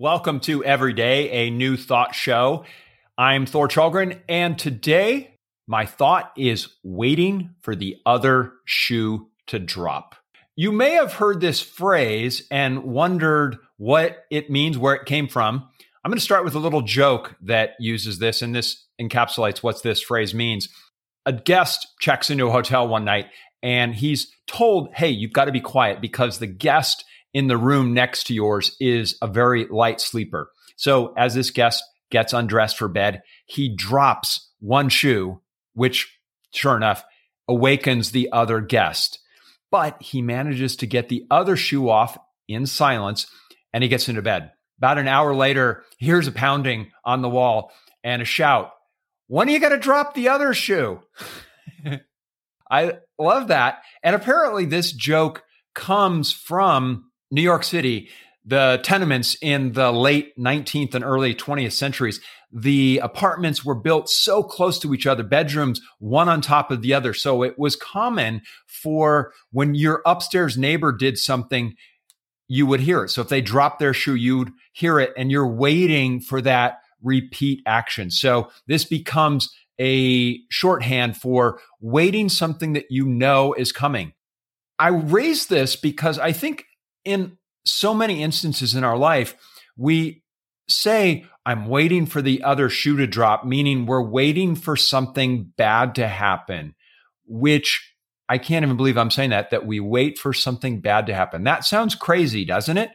Welcome to Everyday, a new thought show. I'm Thor Challgren, and today my thought is waiting for the other shoe to drop. You may have heard this phrase and wondered what it means, where it came from. I'm going to start with a little joke that uses this, and this encapsulates what this phrase means. A guest checks into a hotel one night and he's told, Hey, you've got to be quiet because the guest in the room next to yours is a very light sleeper. So as this guest gets undressed for bed, he drops one shoe, which sure enough awakens the other guest. But he manages to get the other shoe off in silence and he gets into bed. About an hour later, here's a pounding on the wall and a shout. When are you going to drop the other shoe? I love that. And apparently, this joke comes from New York City, the tenements in the late 19th and early 20th centuries, the apartments were built so close to each other, bedrooms one on top of the other. So it was common for when your upstairs neighbor did something, you would hear it. So if they dropped their shoe, you'd hear it and you're waiting for that repeat action. So this becomes a shorthand for waiting something that you know is coming. I raise this because I think in so many instances in our life, we say, I'm waiting for the other shoe to drop, meaning we're waiting for something bad to happen, which I can't even believe I'm saying that, that we wait for something bad to happen. That sounds crazy, doesn't it?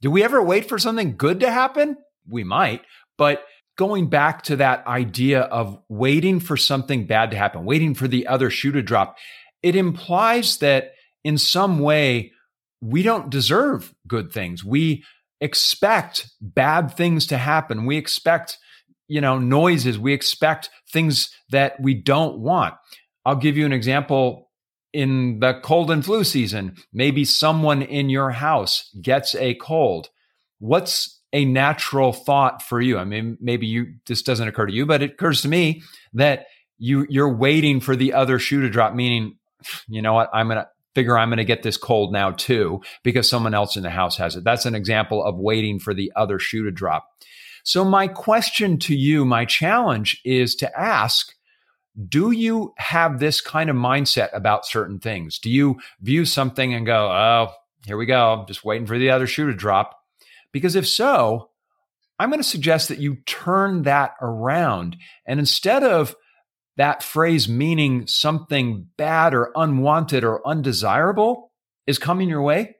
Do we ever wait for something good to happen? We might, but going back to that idea of waiting for something bad to happen, waiting for the other shoe to drop, it implies that in some way we don't deserve good things. We expect bad things to happen. We expect, you know, noises. We expect things that we don't want. I'll give you an example in the cold and flu season. Maybe someone in your house gets a cold. What's a natural thought for you? I mean, maybe you this doesn't occur to you, but it occurs to me that you you're waiting for the other shoe to drop, meaning, you know what, I'm gonna figure I'm going to get this cold now too because someone else in the house has it. That's an example of waiting for the other shoe to drop. So, my question to you, my challenge is to ask Do you have this kind of mindset about certain things? Do you view something and go, Oh, here we go, just waiting for the other shoe to drop? Because if so, I'm going to suggest that you turn that around. And instead of that phrase meaning something bad or unwanted or undesirable is coming your way?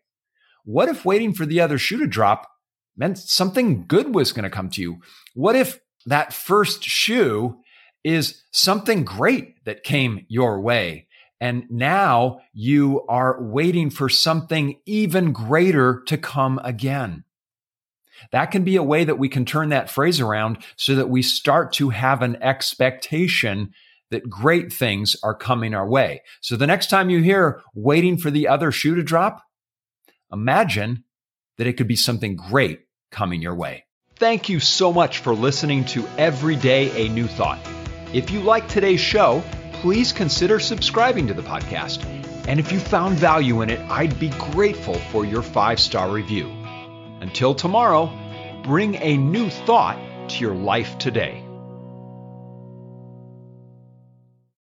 What if waiting for the other shoe to drop meant something good was going to come to you? What if that first shoe is something great that came your way? And now you are waiting for something even greater to come again. That can be a way that we can turn that phrase around so that we start to have an expectation that great things are coming our way. So the next time you hear waiting for the other shoe to drop, imagine that it could be something great coming your way. Thank you so much for listening to Every Day a New Thought. If you like today's show, please consider subscribing to the podcast. And if you found value in it, I'd be grateful for your five star review. Until tomorrow, bring a new thought to your life today.